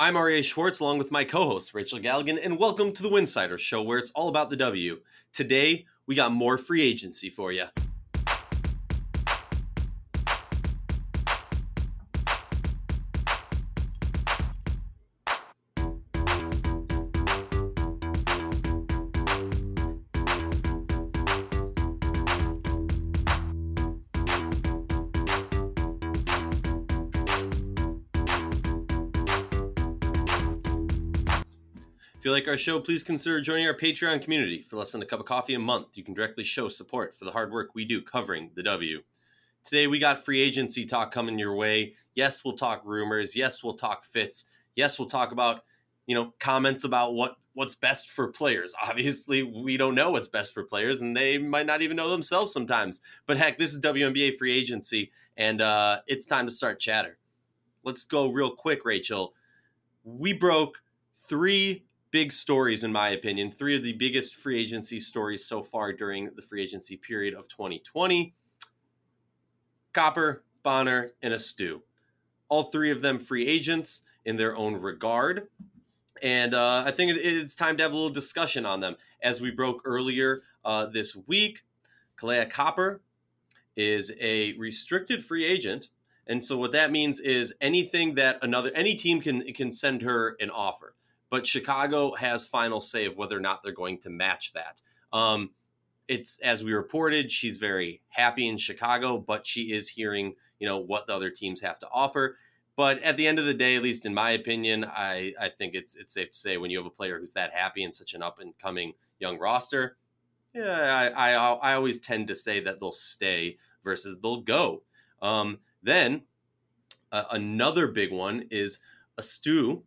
I'm R.A. Schwartz along with my co host, Rachel Galligan, and welcome to the Winsider Show where it's all about the W. Today, we got more free agency for you. Our show, please consider joining our Patreon community. For less than a cup of coffee a month, you can directly show support for the hard work we do covering the W. Today, we got free agency talk coming your way. Yes, we'll talk rumors. Yes, we'll talk fits. Yes, we'll talk about, you know, comments about what what's best for players. Obviously, we don't know what's best for players, and they might not even know themselves sometimes. But heck, this is WNBA free agency, and uh, it's time to start chatter. Let's go real quick, Rachel. We broke three big stories, in my opinion. Three of the biggest free agency stories so far during the free agency period of 2020 Copper, Bonner, and Astou. All three of them free agents in their own regard. And uh, I think it's time to have a little discussion on them. As we broke earlier uh, this week, Kahleah Copper is a restricted free agent. And so what that means is anything that another any team can can send her an offer but Chicago has final say of whether or not they're going to match that. Um, it's as we reported, she's very happy in Chicago, but she is hearing, you know, what the other teams have to offer. But at the end of the day, at least in my opinion, I, I think it's it's safe to say when you have a player who's that happy in such an up and coming young roster, yeah, I, I I always tend to say that they'll stay versus they'll go. Um, then uh, another big one is Astou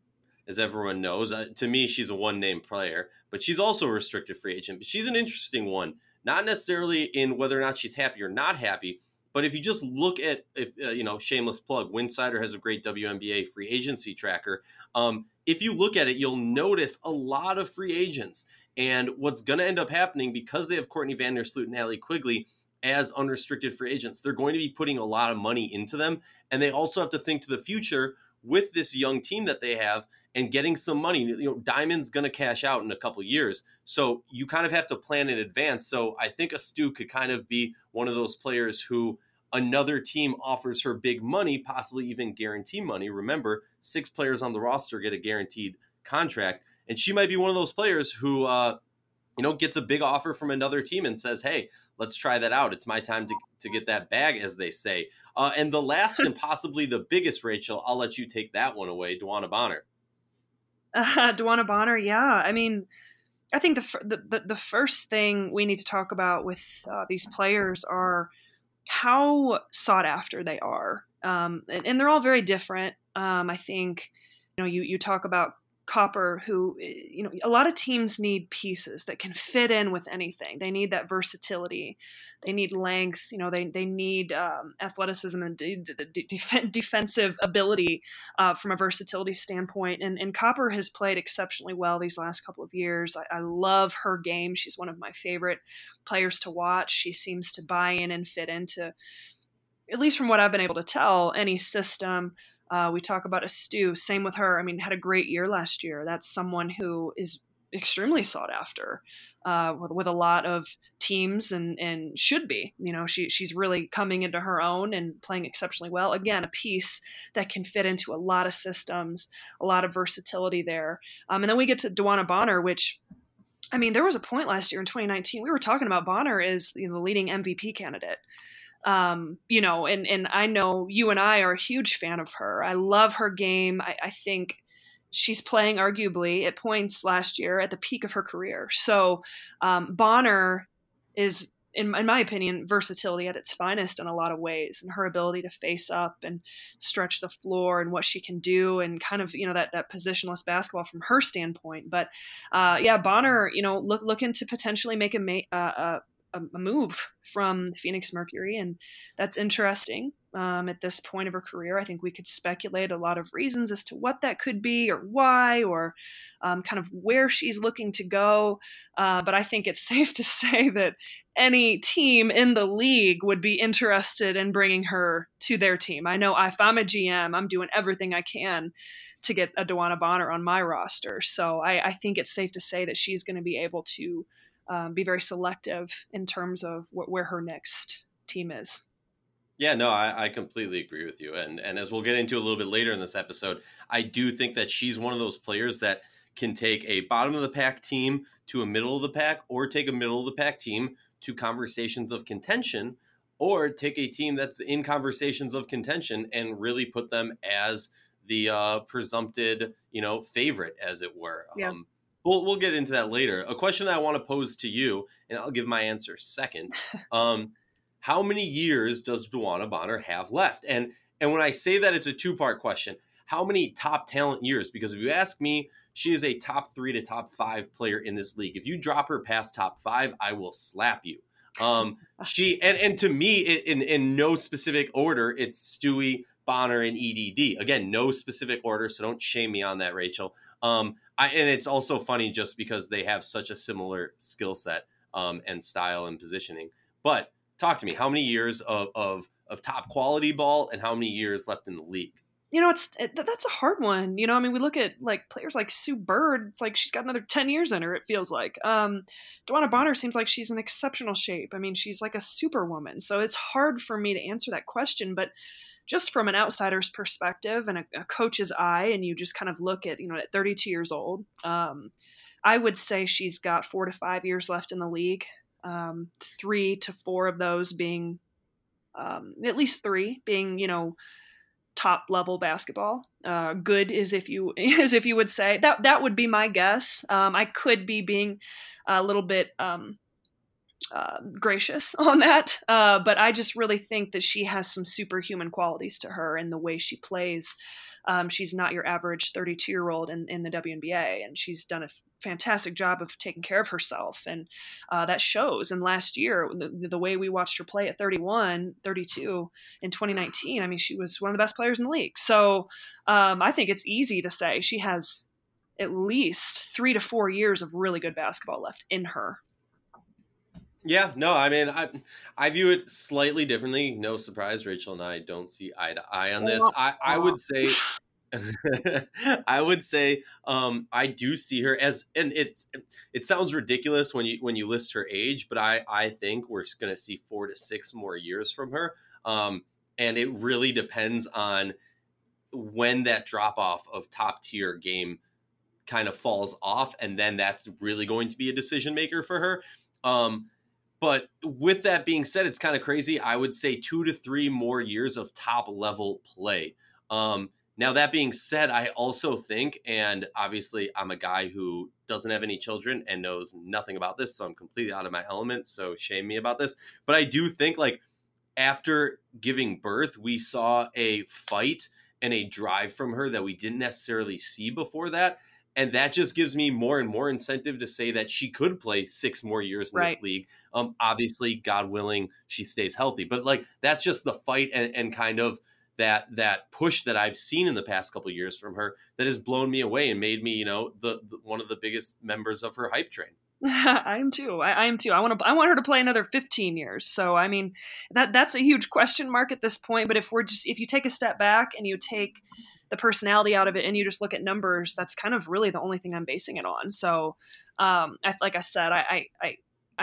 as everyone knows. Uh, to me, she's a one name player, but she's also a restricted free agent. But she's an interesting one, not necessarily in whether or not she's happy or not happy. But if you just look at, if uh, you know, shameless plug, Winsider has a great WNBA free agency tracker. Um, if you look at it, you'll notice a lot of free agents. And what's going to end up happening because they have Courtney Van Vandersloot and Allie Quigley as unrestricted free agents, they're going to be putting a lot of money into them. And they also have to think to the future with this young team that they have and getting some money. You know, Diamond's going to cash out in a couple years, so you kind of have to plan in advance. So I think Astou could kind of be one of those players who another team offers her big money, possibly even guarantee money. Remember, six players on the roster get a guaranteed contract, and she might be one of those players who, uh, you know, gets a big offer from another team and says, "Hey, let's try that out. It's my time to to get that bag," as they say. Uh, and the last and possibly the biggest, Rachel, I'll let you take that one away, DeWanna Bonner. Uh, DeWanna Bonner, yeah. I mean, I think the, the the first thing we need to talk about with uh, these players are how sought after they are, um, and, and, they're all very different. Um, I think you know you you talk about Copper, who, eh, you know, a lot of teams need pieces that can fit in with anything. They need that versatility. They need length. You know, they, they need um, athleticism and de- de- de- defensive ability uh, from a versatility standpoint. And, and Copper has played exceptionally well these last couple of years. I, I love her game. She's one of my favorite players to watch. She seems to buy in and fit into at least from what I've been able to tell, any system. Uh, we talk about Astou. Same with her. I mean, had a great year last year. That's someone who is extremely sought after uh, with, with, a lot of teams and, and should be. You know, she, she's really coming into her own and playing exceptionally well. Again, a piece that can fit into a lot of systems, a lot of versatility there. Um, and then we get to DeWanna Bonner, which I mean, there was a point last year in 2019 we were talking about Bonner as you know, the leading MVP candidate um, you know, and and I know you and I are a huge fan of her. I love her game. I, I think she's playing arguably at points last year at the peak of her career. So um, Bonner is, in, in, my opinion, versatility at its finest in a lot of ways, and her ability to face up and stretch the floor and what she can do, and kind of you know that that positionless basketball from her standpoint. But uh, yeah, Bonner, you know, look looking to potentially make a, ma- uh, a a, move from Phoenix Mercury, and that's interesting um, at this point of her career. I think we could speculate a lot of reasons as to what that could be or why or um, kind of where she's looking to go. Uh, but I think it's safe to say that any team in the league would be interested in bringing her to their team. I know if I'm a GM, I'm doing everything I can to get a DeWanna Bonner on my roster. So I, I think it's safe to say that she's going to be able to um, be very selective in terms of wh- where her next team is. Yeah, no, I, I, completely agree with you. And and as we'll get into a little bit later in this episode, I do think that she's one of those players that can take a bottom of the pack team to a middle of the pack, or take a middle of the pack team to conversations of contention, or take a team that's in conversations of contention and really put them as the uh, presumptive, you know, favorite, as it were. Yeah. Um, we'll we'll get into that later. A question that I want to pose to you, and I'll give my answer second. Um, how many years does DeWanna Bonner have left? And and when I say that, it's a two part question. How many top talent years? Because if you ask me, she is a top three to top five player in this league. If you drop her past top five, I will slap you. Um, she and and to me, in in no specific order, it's Stewie, Bonner, and EDD. Again, no specific order, so don't shame me on that, Rachel. Um, I, and it's also funny just because they have such a similar skill set um, and style and positioning. But talk to me. How many years of, of, of top quality ball and how many years left in the league? You know, it's it, that's a hard one. You know, I mean, we look at like players like Sue Bird. It's like she's got another ten years in her. It feels like. Um, DeWanna Bonner seems like she's in exceptional shape. I mean, she's like a superwoman. So it's hard for me to answer that question. But just from an outsider's perspective and a, a coach's eye, and you just kind of look at you know at 32 years old, um, I would say she's got four to five years left in the league um, three to four of those being um, at least three being you know top level basketball. Uh, good is if you is if you would say. That that would be my guess. Um, i could be being a little bit um, uh, gracious on that. Uh, but i just really think that she has some superhuman qualities to her in the way she plays. Um, she's not your average 32 year old in, in the WNBA, and she's done a fantastic job of taking care of herself. And uh, that shows. And last year the, the, way we watched her play at 31 32 in 2019 i mean she was one of the best players in the league. So um, i think it's easy to say she has at least three to four years of really good basketball left in her. Yeah, no, I mean, I I view it slightly differently. No surprise, Rachel and I don't see eye to eye on this. I, I would say I would say um, I do see her as, and it's it sounds ridiculous when you when you list her age, but I I think we're going to see four to six more years from her, um, and it really depends on when that drop off of top tier game kind of falls off, and then that's really going to be a decision maker for her. Um, but with that being said, it's kind of crazy. I would say two to three more years of top level play. Um, now, that being said, I also think, and obviously I'm a guy who doesn't have any children and knows nothing about this, so I'm completely out of my element. So shame me about this. But I do think, like, after giving birth, we saw a fight and a drive from her that we didn't necessarily see before that. And that just gives me more and more incentive to say that she could play six more years in right. this league. Um, obviously, God willing, she stays healthy. But like that's just the fight and, and kind of that that push that I've seen in the past couple years from her that has blown me away and made me, you know, the, the one of the biggest members of her hype train. I am too. I, I, am too. I want to. I want her to play another 15 years. So I mean, that that's a huge question mark at this point. But if we're just if you take a step back and you take the personality out of it and you just look at numbers, that's kind of really the only thing I'm basing it on. So, um, I, like I said, I, I I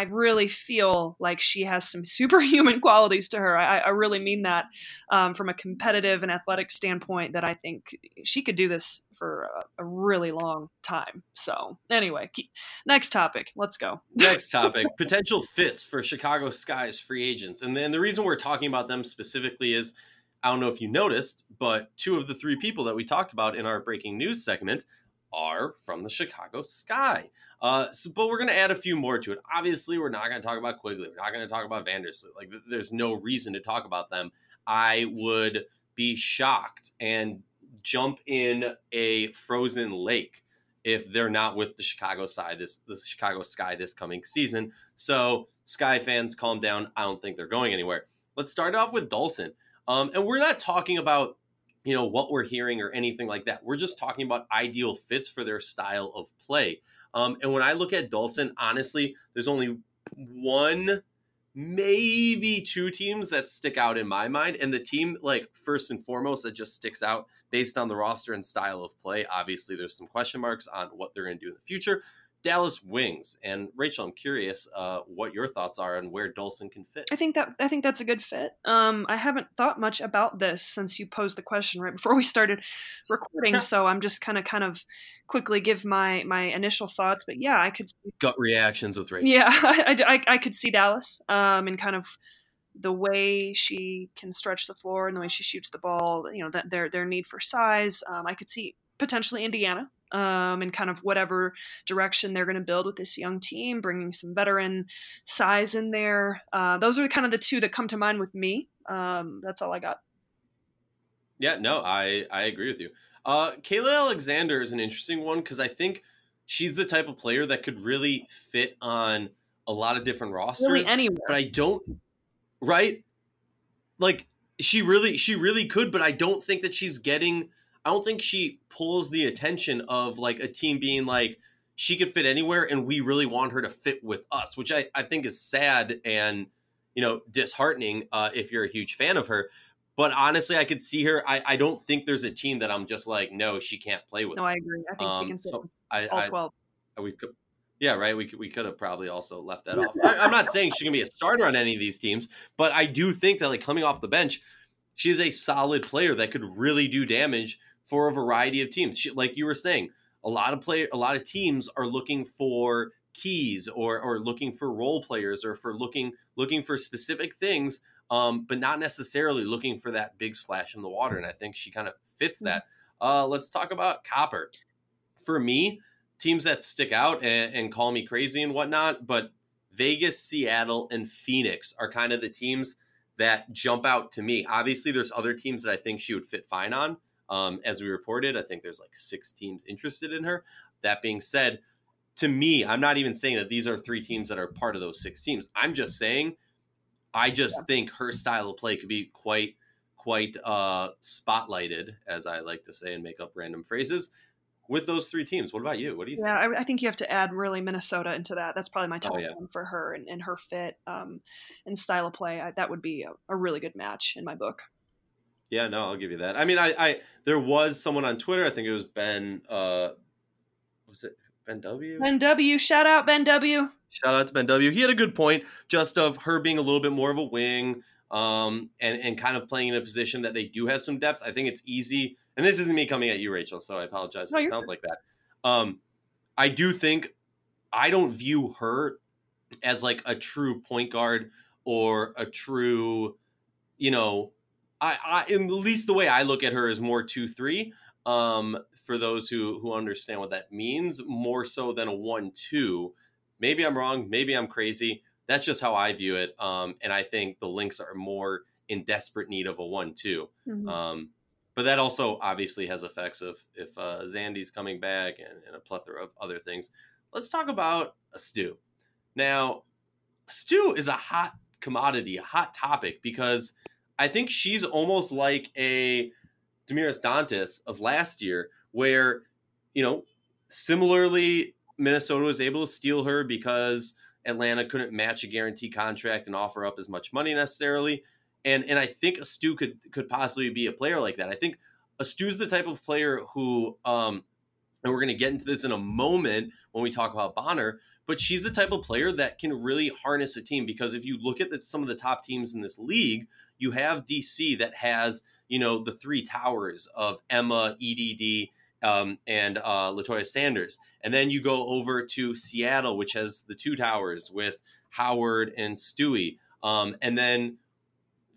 really feel like she has some superhuman qualities to her. I, I really mean that um, from a competitive and athletic standpoint. That I think she could do this for a, a really long time. So anyway, keep, next topic. Let's go. next topic: potential fits for Chicago Sky's free agents, and then the reason we're talking about them specifically is. I don't know if you noticed, but two of the three people that we talked about in our breaking news segment are from the Chicago Sky. Uh, so, but we're going to add a few more to it. Obviously, we're not going to talk about Quigley. We're not going to talk about Vandersloot. Like, th- there's no reason to talk about them. I would be shocked and jump in a frozen lake if they're not with the Chicago side this the Chicago Sky this coming season. So Sky fans, calm down. I don't think they're going anywhere. Let's start off with Dolson. Um, and we're not talking about you know what we're hearing or anything like that. We're just talking about ideal fits for their style of play. Um, and when I look at Dolson, honestly, there's only one, maybe two teams that stick out in my mind. And the team, like first and foremost, that just sticks out based on the roster and style of play. Obviously, there's some question marks on what they're going to do in the future. Dallas Wings. And Rachel, I'm curious uh, what your thoughts are on where Dolson can fit. I think that I think that's a good fit. Um, I haven't thought much about this since you posed the question right before we started recording, so I'm just kind of kind of quickly give my my initial thoughts. But yeah, I could see, gut reactions with Rachel. Yeah, I, I, I could see Dallas um, and kind of the way she can stretch the floor and the way she shoots the ball. You know, that their their need for size. Um, I could see potentially Indiana um, and kind of whatever direction they're going to build with this young team, bringing some veteran size in there. Uh, those are kind of the two that come to mind with me. Um, that's all I got. Yeah, no, I I agree with you. Uh, Kayla Alexander is an interesting one because I think she's the type of player that could really fit on a lot of different rosters. Really anywhere. But I don't, right? Like she really, she really could, but I don't think that she's getting I don't think she pulls the attention of like a team being like she could fit anywhere and we really want her to fit with us, which I, I think is sad and you know disheartening uh, if you're a huge fan of her. But honestly, I could see her. I, I don't think there's a team that I'm just like, no, she can't play with. No, I agree. I think um, she can fit so I, all twelve. I, we could, yeah, right. We could we could have probably also left that off. I, I'm not saying she can be a starter on any of these teams, but I do think that like coming off the bench, she is a solid player that could really do damage for a variety of teams. Like you were saying, a lot of play, a lot of teams are looking for keys or or looking for role players or for looking looking for specific things, um, but not necessarily looking for that big splash in the water. And I think she kind of fits that. Uh, let's talk about Copper. For me, teams that stick out and, and call me crazy and whatnot, but Vegas, Seattle, and Phoenix are kind of the teams that jump out to me. Obviously, there's other teams that I think she would fit fine on. Um, as we reported, I think there's like six teams interested in her. That being said, to me, I'm not even saying that these are three teams that are part of those six teams. I'm just saying, I just yeah. think her style of play could be quite, quite uh, spotlighted, as I like to say and make up random phrases, with those three teams. What about you? What do you yeah, think? I, I, think you have to add really Minnesota into that. That's probably my top oh, yeah. one for her and, and her fit um, and style of play. I, that would be a, a really good match in my book. Yeah, no, I'll give you that. I mean, I, I there was someone on Twitter. I think it was Ben. Uh, was it Ben W? Ben W. Shout out Ben W. Shout out to Ben W. He had a good point, just of her being a little bit more of a wing, um, and and kind of playing in a position that they do have some depth. I think it's easy. And this isn't me coming at you, Rachel. So I apologize. No, it sounds like that. Um, I do think I don't view her as like a true point guard or a true, you know, I, I at least the way I look at her is more two three. Um, for those who who understand what that means, more so than a one two. Maybe I'm wrong. Maybe I'm crazy. That's just how I view it. Um, and I think the Lynx are more in desperate need of a one two. Mm-hmm. Um, but that also obviously has effects of if uh, Zandy's coming back and, and a plethora of other things. Let's talk about Astou. Now, stew is a hot commodity, a hot topic because I think she's almost like a Damiris Dantas of last year, where, you know, similarly, Minnesota was able to steal her because Atlanta couldn't match a guarantee contract and offer up as much money necessarily. And and I think Stu could could possibly be a player like that. I think Stu's the type of player who um and we're going to get into this in a moment when we talk about Bonner, but she's the type of player that can really harness a team because if you look at the, some of the top teams in this league, you have DC that has you know the three towers of Emma, EDD, um, and uh, Latoya Sanders, and then you go over to Seattle, which has the two towers with Howard and Stewie, um, and then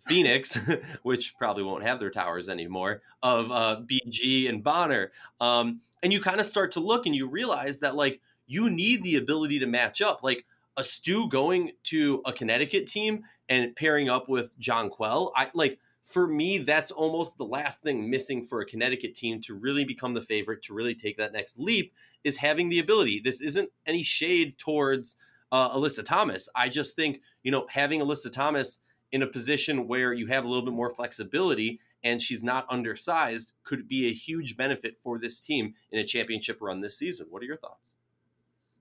Phoenix, which probably won't have their towers anymore, of uh, BG and Bonner. Um, and you kind of start to look and you realize that like you need the ability to match up. Like a Stew going to a Connecticut team and pairing up with John Jonquel, I like for me, that's almost the last thing missing for a Connecticut team to really become the favorite, to really take that next leap, is having the ability. This isn't any shade towards uh, Alyssa Thomas. I just think, you know, having Alyssa Thomas in a position where you have a little bit more flexibility and she's not undersized could be a huge benefit for this team in a championship run this season. What are your thoughts?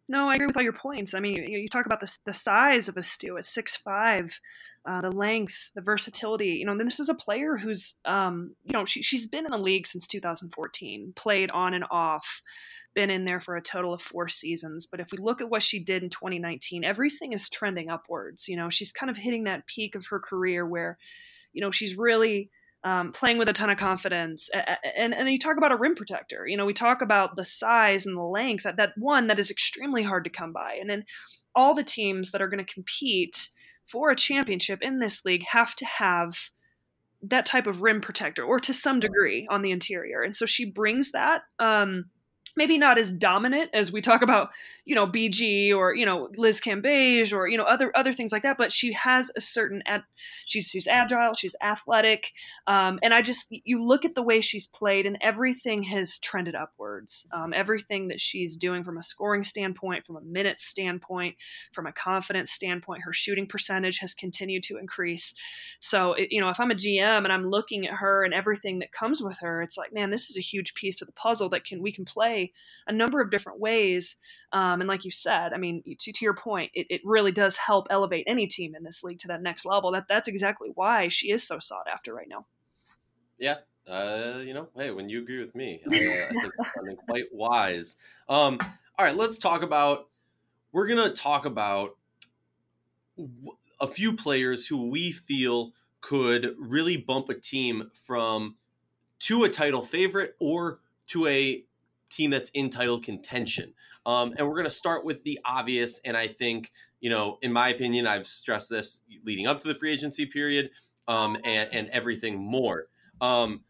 No, I agree with all your points. I mean, you, you talk about the, the size of Astou at six five, uh, the length, the versatility. You know, this is a player who's, um, you know, she, she's been in the league since 2014, played on and off, been in there for a total of four seasons. But if we look at what she did in 2019, everything is trending upwards. You know, she's kind of hitting that peak of her career where, you know, she's really um, playing with a ton of confidence. And, and you talk about a rim protector. You know, we talk about the size and the length that, that one that is extremely hard to come by. And then all the teams that are going to compete for a championship in this league have to have that type of rim protector or to some degree on the interior. And so she brings that. Um, maybe not as dominant as we talk about, you know, BG or you know Liz Cambage or you know other other things like that. But she has a certain ad, she's she's agile, she's athletic, um, and I just you look at the way she's played and everything has trended upwards. Um, everything that she's doing from a scoring standpoint, from a minute standpoint, from a confidence standpoint, her shooting percentage has continued to increase. So it, you know, if I'm a GM and I'm looking at her and everything that comes with her, it's like, man, this is a huge piece of the puzzle that can we can play a number of different ways. Um, and like you said, I mean, to, to your point, it, it really does help elevate any team in this league to that next level. That that's exactly why she is so sought after right now. Yeah, uh, you know, hey, when you agree with me, I, uh, I think I'm quite wise. Um, all right, let's talk about. We're gonna talk about a few players who we feel could really bump a team from to a title favorite or to a team that's in title contention. Um, and we're going to start with the obvious. And I think, you know, in my opinion, I've stressed this leading up to the free agency period um, and, and, everything more. Um,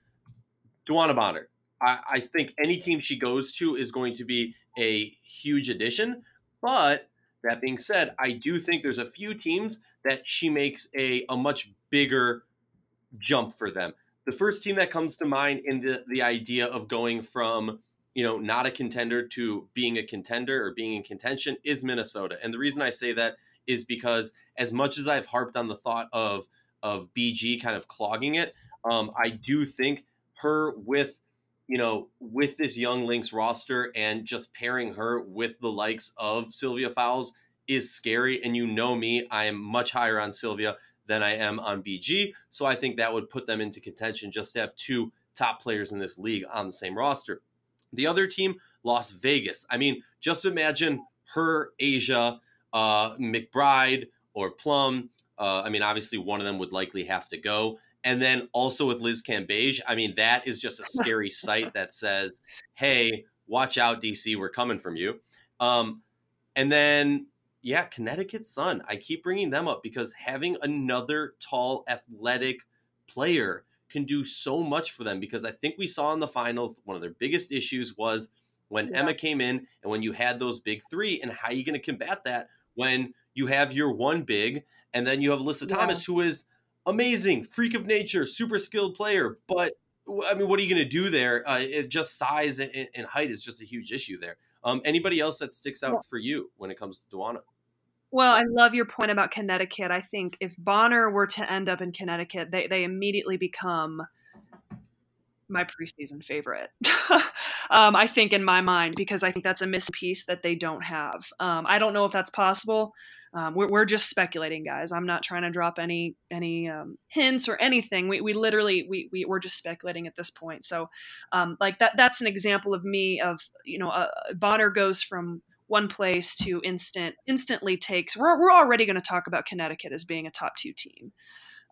DeWanna Bonner. I, I think any team she goes to is going to be a huge addition. But that being said, I do think there's a few teams that she makes a, a much bigger jump for them. The first team that comes to mind in the, the idea of going from you know, not a contender to being a contender or being in contention is Minnesota. And the reason I say that is because as much as I've harped on the thought of of BG kind of clogging it, um, I do think her with you know with this young Lynx roster and just pairing her with the likes of Sylvia Fowles is scary. And you know me, I am much higher on Sylvia than I am on BG. So I think that would put them into contention just to have two top players in this league on the same roster. The other team, Las Vegas. I mean, just imagine her, A'ja, uh, McBride, or Plum. Uh, I mean, obviously, one of them would likely have to go. And then also with Liz Cambage, I mean, that is just a scary sight that says, hey, watch out, DC, we're coming from you. Um, and then, yeah, Connecticut Sun. I keep bringing them up because having another tall, athletic player can do so much for them because I think we saw in the finals one of their biggest issues was when yeah. Emma came in and when you had those big three, and how are you going to combat that when you have your one big and then you have Alyssa yeah. Thomas, who is amazing, freak of nature, super skilled player, but I mean, what are you going to do there? Uh, it just size and, and, height is just a huge issue there. Um, anybody else that sticks out yeah. for you when it comes to DeWanna? Well, I love your point about Connecticut. I think if Bonner were to end up in Connecticut, they, they immediately become my preseason favorite. um, I think in my mind because I think that's a missing piece that they don't have. Um, I don't know if that's possible. Um, we're, we're, just speculating, guys. I'm not trying to drop any any um, hints or anything. We, we literally we, we we're just speculating at this point. So, um, like that that's an example of me of you know uh, Bonner goes from one place to instant instantly takes we're, we're already going to talk about connecticut as being a top two team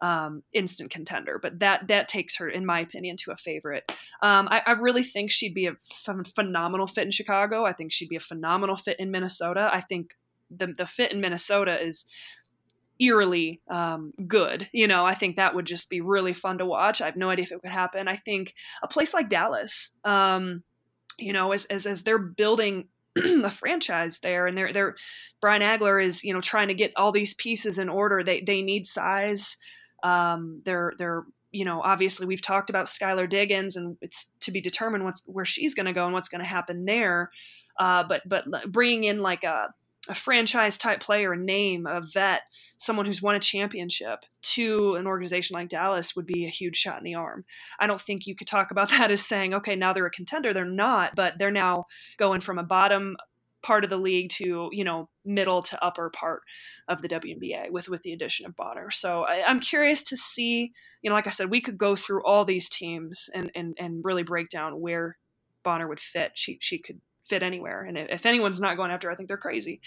um, instant contender but that that takes her in my opinion to a favorite um, I, I, really think she'd be a ph- phenomenal fit in chicago i think she'd be a phenomenal fit in minnesota i think the, the fit in minnesota is eerily um, good. You know, I think that would just be really fun to watch. I have no idea if it could happen. I think a place like Dallas, um, you know, as, as as they're building the franchise there and they're they're Brian Agler is you know trying to get all these pieces in order they they need size um, they're they're you know, obviously we've talked about Skylar Diggins, and it's to be determined what's where she's going to go and what's going to happen there. Uh, but but bringing in like a a franchise type player, a name, a vet, someone who's won a championship to an organization like Dallas would be a huge shot in the arm. I don't think you could talk about that as saying, okay, now they're a contender. They're not, but they're now going from a bottom part of the league to you know middle to upper part of the WNBA with with the addition of Bonner. So I, am curious to see. You know, like I said, we could go through all these teams and and and really break down where Bonner would fit. She she could fit anywhere, and if anyone's not going after, I think they're crazy.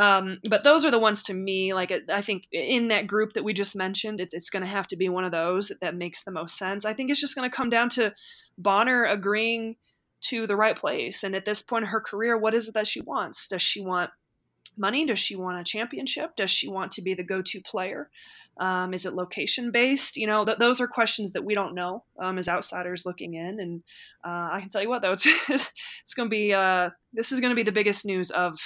Um, but those are the ones to me. Like I think in that group that we just mentioned, it's it's going to have to be one of those that makes the most sense. I think it's just going to come down to Bonner agreeing to the right place. And at this point in her career, what is it that she wants? Does she want money? Does she want a championship? Does she want to be the go to player? Um, is it location based? You know, th- those are questions that we don't know um, as outsiders looking in. And uh, I can tell you what, though, it's, it's going to be, uh, this is going to be the biggest news of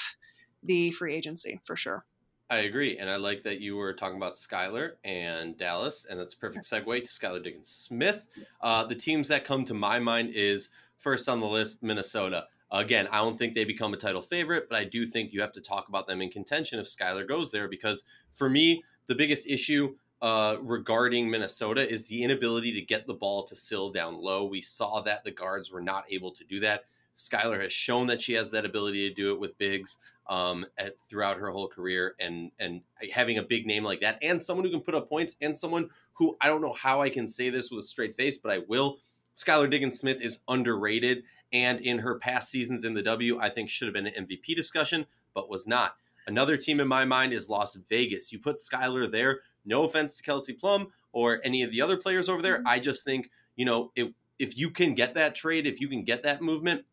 the free agency for sure. I agree. And I like that you were talking about Skylar and Dallas, and that's a perfect segue to Skylar Diggins Smith. Uh, the teams that come to my mind is First on the list, Minnesota. Again, I don't think they become a title favorite, but I do think you have to talk about them in contention if Skylar goes there because for me, the biggest issue uh, regarding Minnesota is the inability to get the ball to Sill down low. We saw that the guards were not able to do that. Skylar has shown that she has that ability to do it with bigs um, at, throughout her whole career, and and having a big name like that, and someone who can put up points, and someone who I don't know how I can say this with a straight face, but I will. Skylar Diggins Smith is underrated, and in her past seasons in the W, I think should have been an MVP discussion, but was not. Another team in my mind is Las Vegas. You put Skylar there. No offense to Kelsey Plum or any of the other players over there. Mm-hmm. I just think you know if if you can get that trade, if you can get that movement,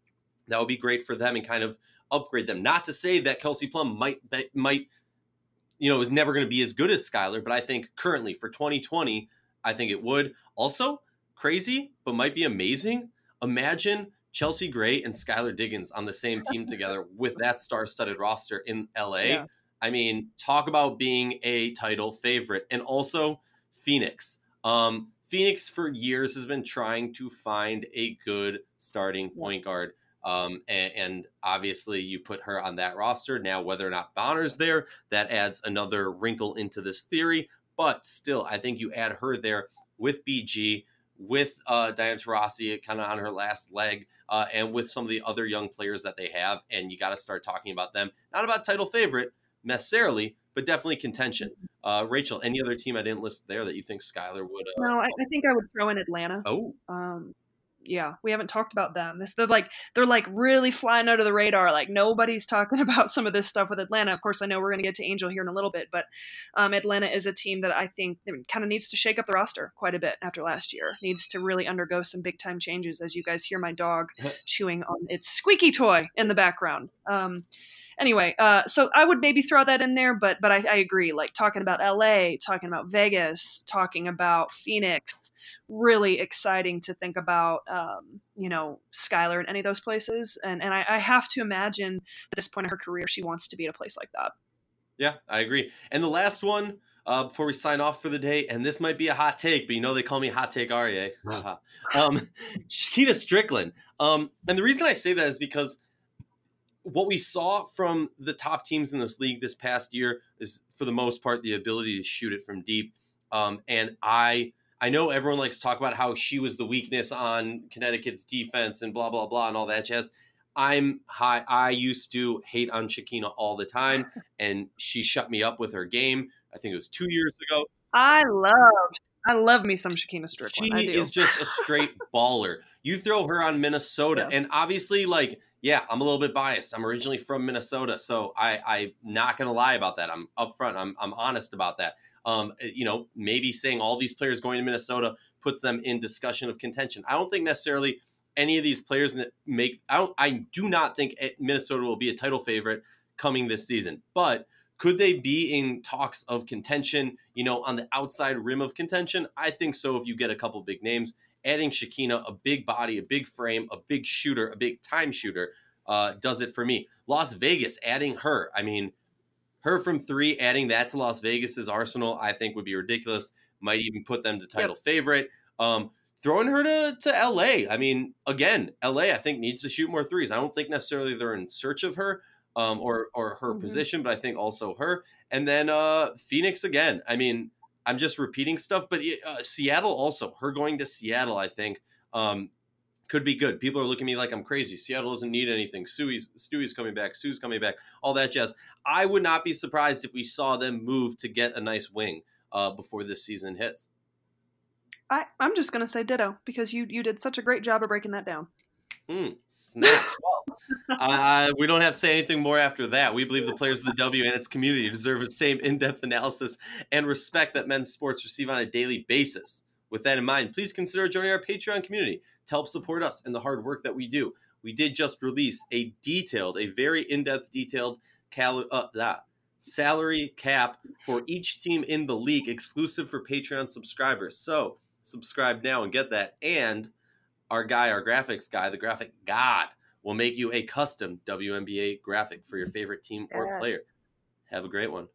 that would be great for them and kind of upgrade them. Not to say that Kelsey Plum might might you know is never going to be as good as Skylar, but I think currently for 2020, I think it would. Also, crazy, but might be amazing. Imagine Chelsea Gray and Skylar Diggins on the same team together with that star-studded roster in LA. Yeah. I mean, talk about being a title favorite, and also Phoenix. Um, Phoenix for years has been trying to find a good starting point guard. Um, and, and, obviously, you put her on that roster. Now, whether or not Bonner's there, that adds another wrinkle into this theory. But still, I think you add her there with BG with uh, Diana Taurasi kind of on her last leg, uh, and with some of the other young players that they have. And you got to start talking about them, not about title favorite necessarily, but definitely contention. Uh, Rachel, any other team I didn't list there that you think Skylar would? Uh, no, I, I, think I would throw in Atlanta. Oh, um, yeah, we haven't talked about them. they're like they're like really flying under the radar. Like nobody's talking about some of this stuff with Atlanta. Of course, I know we're going to get to Angel here in a little bit, but um, Atlanta is a team that I think kind of needs to shake up the roster quite a bit after last year. Needs to really undergo some big time changes. As you guys hear my dog chewing on its squeaky toy in the background. Um, anyway, uh, so I would maybe throw that in there, but but I, I agree. Like talking about LA, talking about Vegas, talking about Phoenix, really exciting to think about. Um, you know, Skylar in any of those places, and and I, I have to imagine at this point in her career, she wants to be at a place like that. Yeah, I agree. And the last one uh, before we sign off for the day, and this might be a hot take, but you know they call me Hot Take Aria. um, Shekinna Stricklen. Um, and the reason I say that is because what we saw from the top teams in this league this past year is, for the most part, the ability to shoot it from deep. Um, and I, I know everyone likes to talk about how she was the weakness on Connecticut's defense and blah blah blah and all that jazz. I'm high. I used to hate on Shekinna all the time, and she shut me up with her game. I think it was two years ago. I love, I love me some Shekinna Stricklen. She is just a straight baller. You throw her on Minnesota, yeah. and obviously, like yeah, I'm a little bit biased. I'm originally from Minnesota, so I, I'm not going to lie about that. I'm upfront. I'm, I'm honest about that. Um, eh, you know, maybe saying all these players going to Minnesota puts them in discussion of contention. I don't think necessarily any of these players make. I don't. I do not think eh, Minnesota will be a title favorite coming this season, but could they be in talks of contention? You know, on the outside rim of contention, I think so. If you get a couple big names, adding Shekinna, a big body, a big frame, a big shooter, a big time shooter, uh, does it for me. Las Vegas, adding her. I mean, her from three, adding that to Las Vegas's arsenal, I think would be ridiculous. Might even put them to title yep. favorite. Um, throwing her to, to LA. I mean, again, LA, I think needs to shoot more threes. I don't think necessarily they're in search of her um, or or her Mhm. position, but I think also her. And then uh, Phoenix again. I mean, I'm just repeating stuff, but it, uh, Seattle also. Her going to Seattle, I think, um, could be good. People are looking at me like I'm crazy. Seattle doesn't need anything. Stewie's Stewie's coming back. Sue's coming back. All that jazz. I would not be surprised if we saw them move to get a nice wing uh, before this season hits. I, I'm just going to say ditto because you you did such a great job of breaking that down. Hmm, snaps. Well, uh, we don't have to say anything more after that. We believe the players of the W and its community deserve the same in depth analysis and respect that men's sports receive on a daily basis. With that in mind, please consider joining our Patreon community to help support us in the hard work that we do. We did just release a detailed, a very in depth, detailed cal- uh, ah, salary cap for each team in the league, exclusive for Patreon subscribers. So, subscribe now and get that. And our guy, our graphics guy, the graphic god, will make you a custom WNBA graphic for your favorite team or Yeah. player. Have a great one.